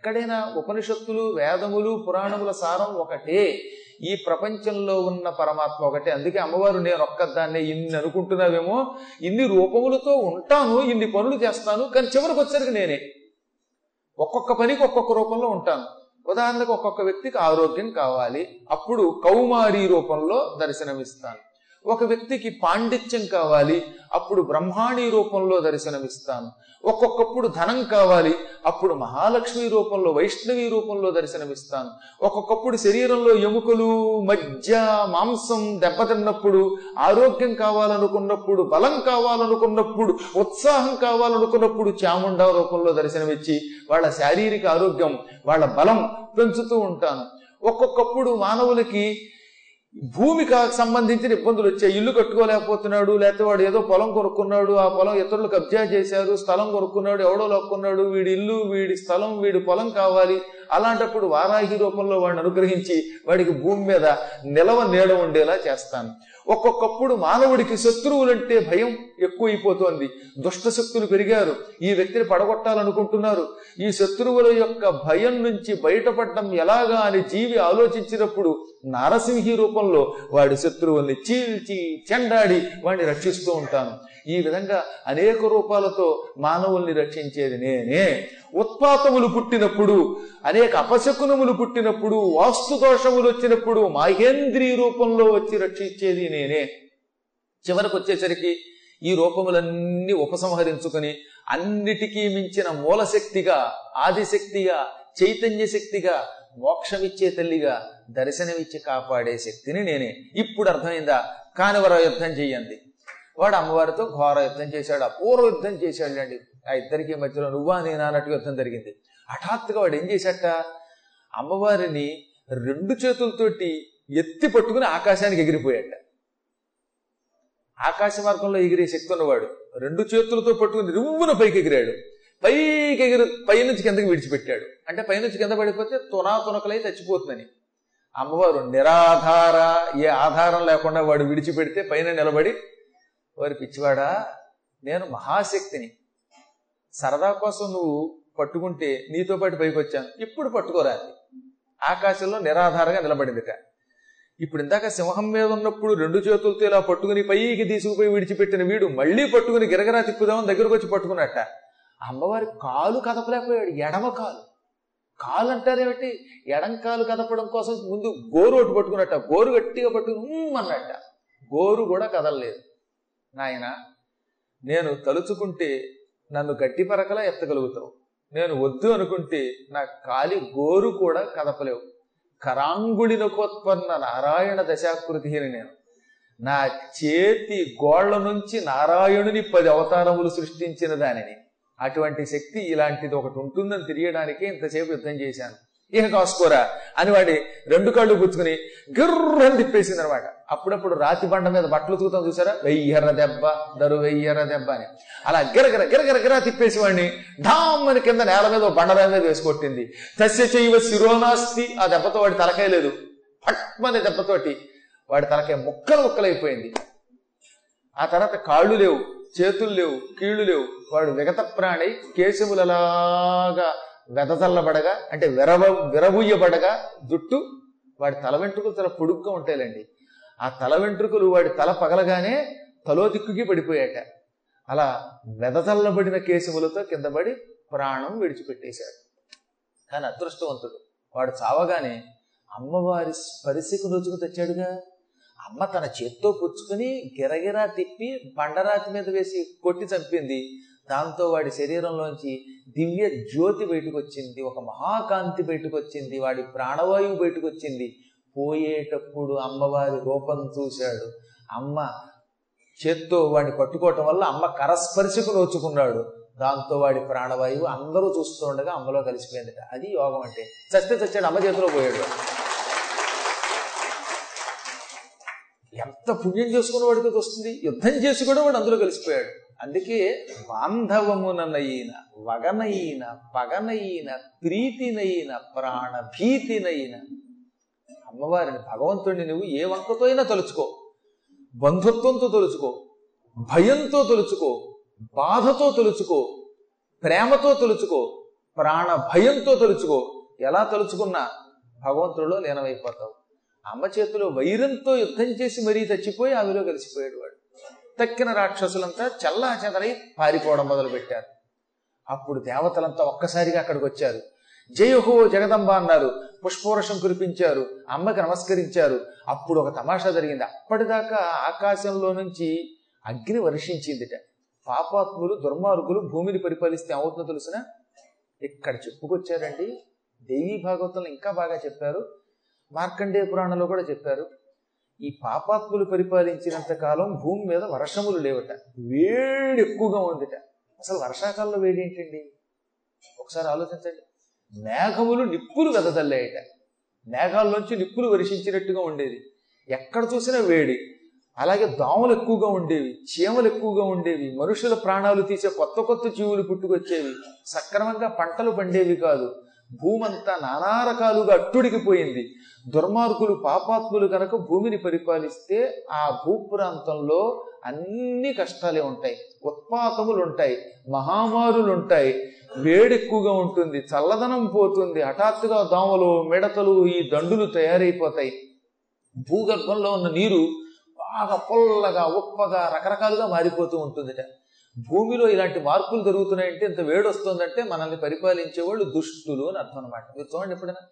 ఎక్కడైనా ఉపనిషత్తులు వేదములు పురాణముల సారం ఒకటే. ఈ ప్రపంచంలో ఉన్న పరమాత్మ ఒకటే. అందుకే అమ్మవారు నేను ఒక్కదాన్నే ఇన్ని అనుకుంటున్నావేమో ఇన్ని రూపములతో ఉంటాను ఇన్ని పనులు చేస్తాను కానీ చివరికి వచ్చరికి నేనే. ఒక్కొక్క పనికి ఒక్కొక్క రూపంలో ఉంటాను. ఉదాహరణకు ఒక్కొక్క వ్యక్తికి ఆరోగ్యం కావాలి. అప్పుడు కౌమారి రూపంలో దర్శనమిస్తాను. ఒక వ్యక్తికి పాండిత్యం కావాలి అప్పుడు బ్రహ్మాణి రూపంలో దర్శనమిస్తాను. ఒక్కొక్కప్పుడు ధనం కావాలి అప్పుడు మహాలక్ష్మి రూపంలో వైష్ణవి రూపంలో దర్శనమిస్తాను. ఒక్కొక్కప్పుడు శరీరంలో ఎముకలు మజ్జ మాంసం దెబ్బతిన్నప్పుడు ఆరోగ్యం కావాలనుకున్నప్పుడు బలం కావాలనుకున్నప్పుడు ఉత్సాహం కావాలనుకున్నప్పుడు చాముండా రూపంలో దర్శనమిచ్చి వాళ్ళ శారీరక ఆరోగ్యం వాళ్ళ బలం పెంచుతూ ఉంటాను. ఒక్కొక్కప్పుడు మానవులకి భూమికి సంబంధించిన ఇబ్బందులు వచ్చాయి. ఇల్లు కట్టుకోలేకపోతున్నాడు లేకపోతే వాడు ఏదో పొలం కొనుక్కున్నాడు ఆ పొలం ఇతరులు కబ్జా చేశారు స్థలం కొనుక్కున్నాడు ఎవడో లొక్కున్నాడు వీడి ఇల్లు వీడి స్థలం వీడి పొలం కావాలి. అలాంటప్పుడు వారాహి రూపంలో వాడిని అనుగ్రహించి వాడికి భూమి మీద నిలవ నీడ ఉండేలా చేస్తాను. ఒక్కొక్కప్పుడు మానవుడికి శత్రువులంటే భయం ఎక్కువైపోతోంది. దుష్ట శక్తులు పెరిగారు. ఈ వ్యక్తిని పడగొట్టాలనుకుంటున్నారు. ఈ శత్రువుల యొక్క భయం నుంచి బయటపడడం ఎలాగా అని జీవి ఆలోచించినప్పుడు నారసింహి రూపంలో వాడి శత్రువుల్ని చీల్చి చెండాడి వాడిని రక్షిస్తూ ఉంటాను. ఈ విధంగా అనేక రూపాలతో మానవుల్ని రక్షించేది నేనే. ఉత్పాతములు పుట్టినప్పుడు అనేక అపశకునములు పుట్టినప్పుడు వాస్తు దోషములు వచ్చినప్పుడు మహేంద్రీ రూపంలో వచ్చి రక్షించేది నేనే. చివరకు వచ్చేసరికి ఈ రూపములన్నీ ఉపసంహరించుకొని అన్నిటికీ మించిన మూలశక్తిగా ఆదిశక్తిగా చైతన్య శక్తిగా మోక్షమిచ్చే తల్లిగా దర్శనమిచ్చి కాపాడే శక్తిని నేనే. ఇప్పుడు అర్థమైందా? కానివర యుద్ధం చెయ్యండి వాడు అమ్మవారితో ఘోర యుద్ధం చేశాడు అపూర్వ యుద్ధం చేశాడు అండి ఆ ఇద్దరికి మధ్యలో నువ్వా నేనా అన్నట్టు యుద్ధం జరిగింది. హఠాత్తుగా వాడు ఏం చేశాట? అమ్మవారిని రెండు చేతులతోటి ఎత్తి పట్టుకుని ఆకాశానికి ఎగిరిపోయాట. ఆకాశ మార్గంలో ఎగిరే శక్తి ఉన్నవాడు రెండు చేతులతో పట్టుకుని రివ్వున పైకి ఎగిరాడు. పైకి ఎగిరి పైనుంచి కిందకి విడిచిపెట్టాడు. అంటే పైనుంచి కింద పడిపోతే తునా తునకలై చచ్చిపోతుందని. అమ్మవారు నిరాధార ఏ ఆధారం లేకుండా వాడు విడిచిపెడితే పైన నిలబడి వారి పిచ్చివాడా నేను మహాశక్తిని. సరదా కోసం నువ్వు పట్టుకుంటే నీతో పాటు పైకి వచ్చాను ఇప్పుడు పట్టుకోరా ఆకాశంలో నిరాధారంగా నిలబడిందిట. ఇప్పుడు ఇందాక సింహం మీద ఉన్నప్పుడు రెండు చేతులతో ఇలా పట్టుకుని పైకి తీసుకుపోయి విడిచిపెట్టిన వీడు మళ్ళీ పట్టుకుని గిరగరా తిప్పుదామని దగ్గరకు వచ్చి పట్టుకున్నట్ట. అమ్మవారి కాలు కదపలేకపోయాడు ఎడమ కాలు. కాలు అంటారేమిటి ఎడం కాలు కదపడం కోసం ముందు గోరు ఒకటి పట్టుకున్నట్ట. గోరు గట్టిగా పట్టుకుని అన్నట్ట. గోరు కూడా కదలలేదు. నాయన నేను తలుచుకుంటే నన్ను గట్టి పరకలా ఎత్తగలుగుతావు. నేను వద్దు అనుకుంటే నా కాలి గోరు కూడా కదపలేవు. కరాంగుళిలకోత్పన్న నారాయణ దశాకృతి అని నేను. నా చేతి గోళ్ళ నుంచి నారాయణుని పది అవతారములు సృష్టించిన దానిని. అటువంటి శక్తి ఇలాంటిది ఒకటి ఉంటుందని తెలియడానికే ఇంతసేపు యుద్ధం చేశాను. ఇక కాసుకోరా అని వాడి రెండు కళ్ళు గుచ్చుకుని గిర్రని తిప్పేసింది అనమాట అప్పుడప్పుడు రాతి బండ మీద బట్టలు ఉతుకుతాం చూసారా? వెయ్యర్ర దెబ్బ దరు వెయ్యర్ర దెబ్బ అని. అలా గిరగిర గిరగిర తిప్పేసి వాడిని ఢామ్ అని కింద నేల మీద ఓ బండ మీద వేసుకొట్టింది తస్య చేయవ శిరోనాస్తి ఆ దెబ్బతో వాడి తలకాయ లేదు. పట్మని దెబ్బతోటి వాడి తలకాయ ముక్కలు ముక్కలైపోయింది. ఆ తర్వాత కాళ్ళు లేవు చేతులు లేవు కీళ్ళు లేవు. వాడు విగత ప్రాణి కేశములలాగా వెదజల్లబడగా అంటే విరవ విరబుయ్యబడగా జుట్టు వాడి తల వెంట్రుకలు చాలా పొడుగ్గా ఉంటాయిలండి. ఆ తల వెంట్రుకలు వాడి తల పగలగానే తలో దిక్కుకి పడిపోయాట అలా వెదజల్లబడిన కేశములతో కింద పడి ప్రాణం విడిచిపెట్టేశాడు కానీ అదృష్టవంతుడు వాడు చావగానే అమ్మవారి స్పరిశకు రుచుకు తెచ్చాడుగా. అమ్మ తన చేత్తో పుచ్చుకుని గిరగిరా తిప్పి బండరాతి మీద వేసి కొట్టి చంపింది. దాంతో వాడి శరీరంలోంచి దివ్య జ్యోతి బయటకు వచ్చింది ఒక మహాకాంతి బయటకు వచ్చింది వాడి ప్రాణవాయువు బయటకు వచ్చింది పోయేటప్పుడు అమ్మవారి రూపం చూశాడు. అమ్మ చేత్తో వాడిని పట్టుకోవటం వల్ల అమ్మ కరస్పర్శకు నోచుకున్నాడు. దాంతో వాడి ప్రాణవాయువు అందరూ చూస్తుండగా అమ్మలో కలిసిపోయిందట. అది యోగం అంటే. చస్తే చచ్చాడు అమ్మ చేతిలో పోయాడు. ఎంత పుణ్యం చేసుకున్న వాడికి వస్తుంది? యుద్ధం చేసి కూడా వాడు అందులో కలిసిపోయాడు. అందుకే బాంధవముననైన వగనైన పగనైన ప్రీతినైన ప్రాణభీతినైన అమ్మవారిని భగవంతుడిని నువ్వు ఏ వంకతో అయినా తలుచుకో. బంధుత్వంతో తలుచుకో భయంతో తలుచుకో బాధతో తలుచుకో ప్రేమతో తలుచుకో ప్రాణ భయంతో తలుచుకో. ఎలా తలుచుకున్నా భగవంతుడిలో లీనమైపోతావు. అమ్మ చేతిలో వైరంతో యుద్ధం చేసి మరీ చచ్చిపోయి ఆవిలో కలిసిపోయాడు వాడు తక్కిన రాక్షసులంతా చల్లా చెదరై పారిపోవడం మొదలుపెట్టారు. అప్పుడు దేవతలంతా ఒక్కసారిగా అక్కడికి వచ్చారు. జయహో జగదంబ అన్నారు. పుష్పవర్షం కురిపించారు. అమ్మకి నమస్కరించారు. అప్పుడు ఒక తమాషా జరిగింది. అప్పటిదాకా ఆకాశంలో నుంచి అగ్ని వర్షించిందిట. పాపాత్ములు దుర్మార్గులు భూమిని పరిపాలిస్తే అవుతుందో తెలిసిన? ఇక్కడ చెప్పుకొచ్చారండి. దేవీ భాగవతంలో ఇంకా బాగా చెప్పారు. మార్కండేయ పురాణంలో కూడా చెప్పారు. ఈ పాపాత్ములు పరిపాలించినంత కాలం భూమి మీద వర్షములు లేవట. వేడి ఎక్కువగా ఉందిట. అసలు వర్షాకాలంలో వేడి ఏంటండి? ఒకసారి ఆలోచించండి. మేఘములు నిప్పులు వెదజల్లాయట. మేఘాల్లోంచి నిప్పులు వర్షించినట్టుగా ఉండేది. ఎక్కడ చూసినా వేడి. అలాగే దోమలు ఎక్కువగా ఉండేవి చీమలు ఎక్కువగా ఉండేవి మనుషుల ప్రాణాలు తీసే కొత్త కొత్త జీవులు పుట్టుకొచ్చేవి. సక్రమంగా పంటలు పండేవి కాదు. భూమంతా నానా రకాలుగా అట్టుడికిపోయింది. దుర్మార్గులు పాపాత్ములు కనుక భూమిని పరిపాలిస్తే ఆ భూప్రాంతంలో అన్ని కష్టాలే ఉంటాయి. ఉత్పాతములు ఉంటాయి మహామారులు ఉంటాయి వేడెక్కువగా ఉంటుంది చల్లదనం పోతుంది హఠాత్తుగా దోమలు మిడతలు ఈ దండులు తయారైపోతాయి. భూగర్భంలో ఉన్న నీరు బాగా పొల్లగా ఉప్పగా రకరకాలుగా మారిపోతూ ఉంటుందిట. భూమిలో ఇలాంటి మార్పులు జరుగుతున్నాయంటే ఇంత వేడి వస్తుందంటే మనల్ని పరిపాలించే వాళ్ళు దుష్టులు అని అర్థం అనమాట మీరు చూడండి ఎప్పుడైనా.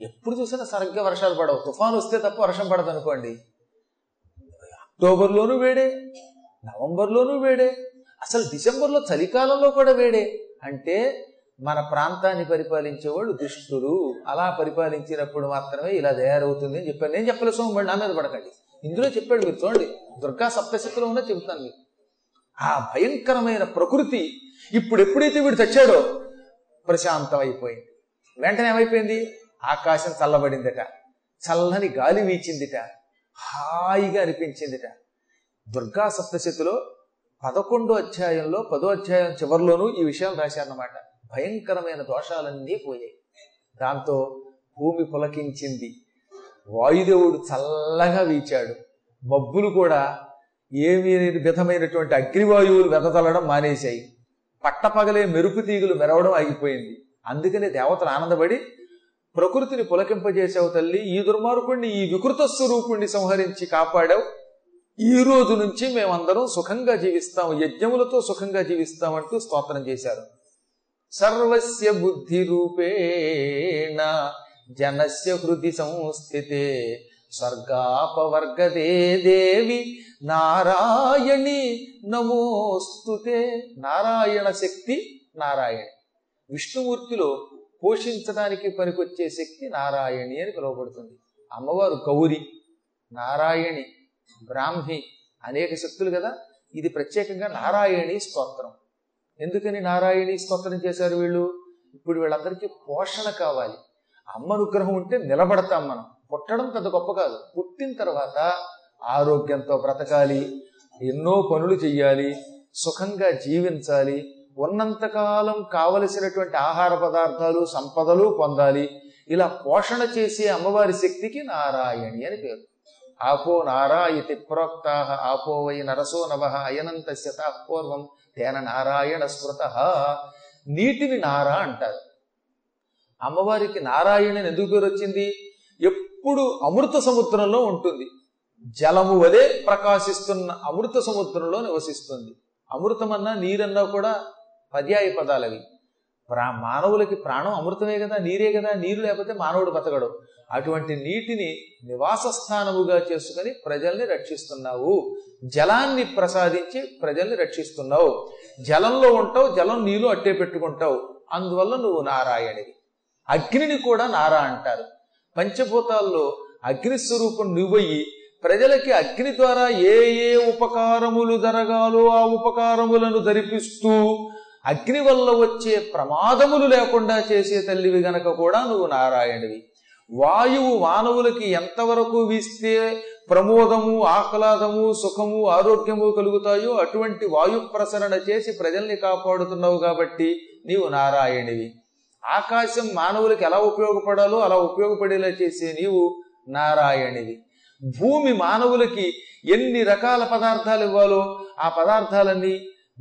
ఎప్పుడు చూసినా సరిగ్గా వర్షాలు పడవు. తుఫాను వస్తే తప్ప వర్షం పడదు అనుకోండి అక్టోబర్లోనూ వేడే నవంబర్లోనూ వేడే అసలు డిసెంబర్లో చలికాలంలో కూడా వేడే. అంటే మన ప్రాంతాన్ని పరిపాలించే వాళ్ళు దుష్టులు. అలా పరిపాలించినప్పుడు మాత్రమే ఇలా తయారవుతుంది అని చెప్పాను. నేను చెప్పలే సోమండి నా మీద పడకండి. ఇందులో చెప్పాడు మీరు చూడండి. దుర్గా సప్తశక్తిలో ఉన్నా చెబుతాను మీకు. ఆ భయంకరమైన ప్రకృతి ఇప్పుడు ఎప్పుడైతే వీడు తెచ్చాడో ప్రశాంతం అయిపోయింది వెంటనే ఏమైపోయింది? ఆకాశం చల్లబడిందట. చల్లని గాలి వీచిందిట. హాయిగా అనిపించిందిట. దుర్గా సప్తశతిలో పదకొండో అధ్యాయంలో పదో అధ్యాయం చివరిలోనూ ఈ విషయాలు రాశారన్నమాట. భయంకరమైన దోషాలన్నీ పోయాయి. దాంతో భూమి పులకించింది. వాయుదేవుడు చల్లగా వీచాడు. మబ్బులు కూడా ఏమీ విధమైనటువంటి అగ్నివాయువులు వెదతలడం మానేశాయి. పట్టపగలే మెరుపు తీగులు మెరవడం ఆగిపోయింది. అందుకనే దేవతలు ఆనందపడి ప్రకృతిని పులకింపజేసావు తల్లి ఈ దుర్మార్గుణ్ణి ఈ వికృత స్వరూపుణ్ణి సంహరించి కాపాడావు. ఈ రోజు నుంచి మేమందరం సుఖంగా జీవిస్తాం యజ్ఞములతో సుఖంగా జీవిస్తామంటూ స్తోత్రం చేశారు. సర్వస్య బుద్ధి రూపేణ జనస్య హృది సంస్థితే స్వర్గాపవర్గదే దేవి నారాయణి నమోస్తుతే. నారాయణ శక్తి నారాయణి. విష్ణుమూర్తిలో పోషించడానికి పనికొచ్చే శక్తి నారాయణి అని పిలువబడుతుంది. అమ్మవారు గౌరి నారాయణి బ్రాహ్మి అనేక శక్తులు కదా. ఇది ప్రత్యేకంగా నారాయణి స్తోత్రం. ఎందుకని నారాయణి స్తోత్రం చేశారు వీళ్ళు? ఇప్పుడు వీళ్ళందరికీ పోషణ కావాలి. అమ్మ అనుగ్రహం ఉంటే నిలబడతాం మనం. పుట్టడం పెద్ద గొప్ప కాదు. పుట్టిన తర్వాత ఆరోగ్యంతో బ్రతకాలి ఎన్నో పనులు చెయ్యాలి సుఖంగా జీవించాలి ఉన్నంతకాలం కావలసినటువంటి ఆహార పదార్థాలు సంపదలు పొందాలి. ఇలా పోషణ చేసే అమ్మవారి శక్తికి నారాయణి అని పేరు. ఆపో నారాయతి ప్రోక్తా ఆపో వై నరసో నవ అయనంత పూర్వం తేన నారాయణ స్మృత. నీటిని నారా అంటారు. అమ్మవారికి నారాయణని ఎందుకు పేరు వచ్చింది? ఎప్పుడు అమృత సముద్రంలో ఉంటుంది. జలము వలె ప్రకాశిస్తున్న అమృత సముద్రంలో నివసిస్తుంది. అమృతమన్నా నీరన్నా కూడా పర్యాయ పదాలవి. ప్రా మానవులకి ప్రాణం అమృతమే కదా నీరే కదా నీరు లేకపోతే మానవుడు బతకడు. అటువంటి నీటిని నివాస స్థానముగా చేసుకుని ప్రజల్ని రక్షిస్తున్నావు. జలాన్ని ప్రసాదించి ప్రజల్ని రక్షిస్తున్నావు. జలంలో ఉంటావు జలం నీళ్ళు అట్టే పెట్టుకుంటావు. అందువల్ల నువ్వు నారాయణివి అగ్నిని కూడా నారా అంటారు. పంచభూతాల్లో అగ్ని స్వరూపం నువ్వయ్యి ప్రజలకి అగ్ని ద్వారా ఏ ఏ ఉపకారములు జరగాలో ఆ ఉపకారములను ధరిపిస్తూ అగ్ని వల్ల వచ్చే ప్రమాదములు లేకుండా చేసే తల్లివి గనక కూడా నువ్వు నారాయణవి. వాయువు మానవులకి ఎంతవరకు వీస్తే ప్రమోదము ఆహ్లాదము సుఖము ఆరోగ్యము కలుగుతాయో అటువంటి వాయు ప్రసరణ చేసి ప్రజల్ని కాపాడుతున్నావు కాబట్టి నీవు నారాయణివి. ఆకాశం మానవులకి ఎలా ఉపయోగపడాలో అలా ఉపయోగపడేలా చేసే నీవు నారాయణివి. భూమి మానవులకి ఎన్ని రకాల పదార్థాలు ఇవ్వాలో ఆ పదార్థాలన్నీ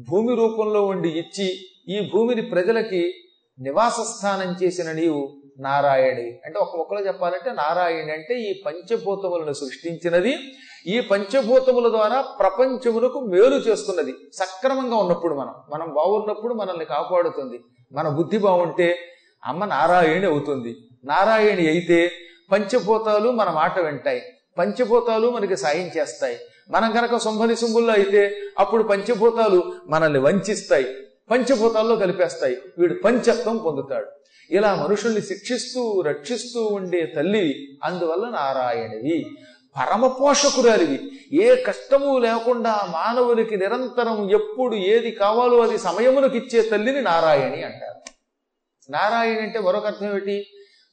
భూమి రూపంలో ఉండి ఇచ్చి ఈ భూమిని ప్రజలకి నివాస స్థానం చేసిన నీవు నారాయణి. అంటే ఒక మొక్కలో చెప్పాలంటే నారాయణి అంటే ఈ పంచభూతములను సృష్టించినది. ఈ పంచభూతముల ద్వారా ప్రపంచములకు మేలు చేస్తున్నది. సక్రమంగా ఉన్నప్పుడు మనం మనం బాగున్నప్పుడు మనల్ని కాపాడుతుంది. మన బుద్ధి బాగుంటే అమ్మ నారాయణి అవుతుంది. నారాయణి అయితే పంచభూతాలు మన మాట వింటాయి. పంచభూతాలు మనకి సాయం చేస్తాయి. మనం కనుక శుంభని శుంభుల్లో అయితే అప్పుడు పంచభూతాలు మనల్ని వంచిస్తాయి. పంచభూతాల్లో కలిపేస్తాయి. వీడు పంచత్వం పొందుతాడు. ఇలా మనుషుల్ని శిక్షిస్తూ రక్షిస్తూ ఉండే తల్లివి అందువల్ల నారాయణవి. పరమ పోషకురాలివి. ఏ కష్టము లేకుండా మానవునికి నిరంతరం ఎప్పుడు ఏది కావాలో అది సమయమునకు ఇచ్చే తల్లిని నారాయణి అంటారు. నారాయణి అంటే మరొక అర్థం ఏమిటి?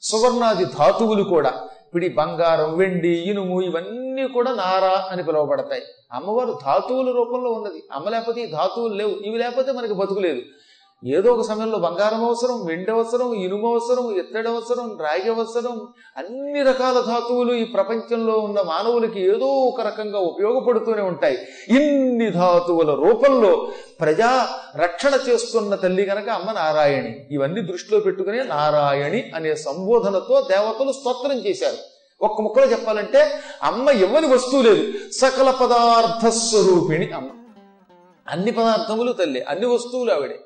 సువర్ణాది ధాతువులు కూడా. పిడి బంగారం వెండి ఇనుము ఇవన్నీ కూడా నారా అని పిలువబడతాయి. అమ్మవారు ధాతువుల రూపంలో ఉన్నది. అమ్మ లేకపోతే ఈ ధాతువులు లేవు. ఇవి లేకపోతే మనకి బతుకు లేదు. ఏదో ఒక సమయంలో బంగారం అవసరం వెండి అవసరం ఇనుము అవసరం ఇత్తడి అవసరం రాగి అవసరం అన్ని రకాల ధాతువులు ఈ ప్రపంచంలో ఉన్న మానవులకి ఏదో ఒక రకంగా ఉపయోగపడుతూనే ఉంటాయి. ఇన్ని ధాతువుల రూపంలో ప్రజా రక్షణ చేస్తున్న తల్లి గనక అమ్మ నారాయణి ఇవన్నీ దృష్టిలో పెట్టుకునే నారాయణి అనే సంబోధనతో దేవతలు స్తోత్రం చేశారు. ఒక్క ముక్కలో చెప్పాలంటే అమ్మ ఇవ్వని వస్తువు లేదు. సకల పదార్థ స్వరూపిణి అమ్మ. అన్ని పదార్థములు తల్లి అన్ని వస్తువులు ఆవిడే.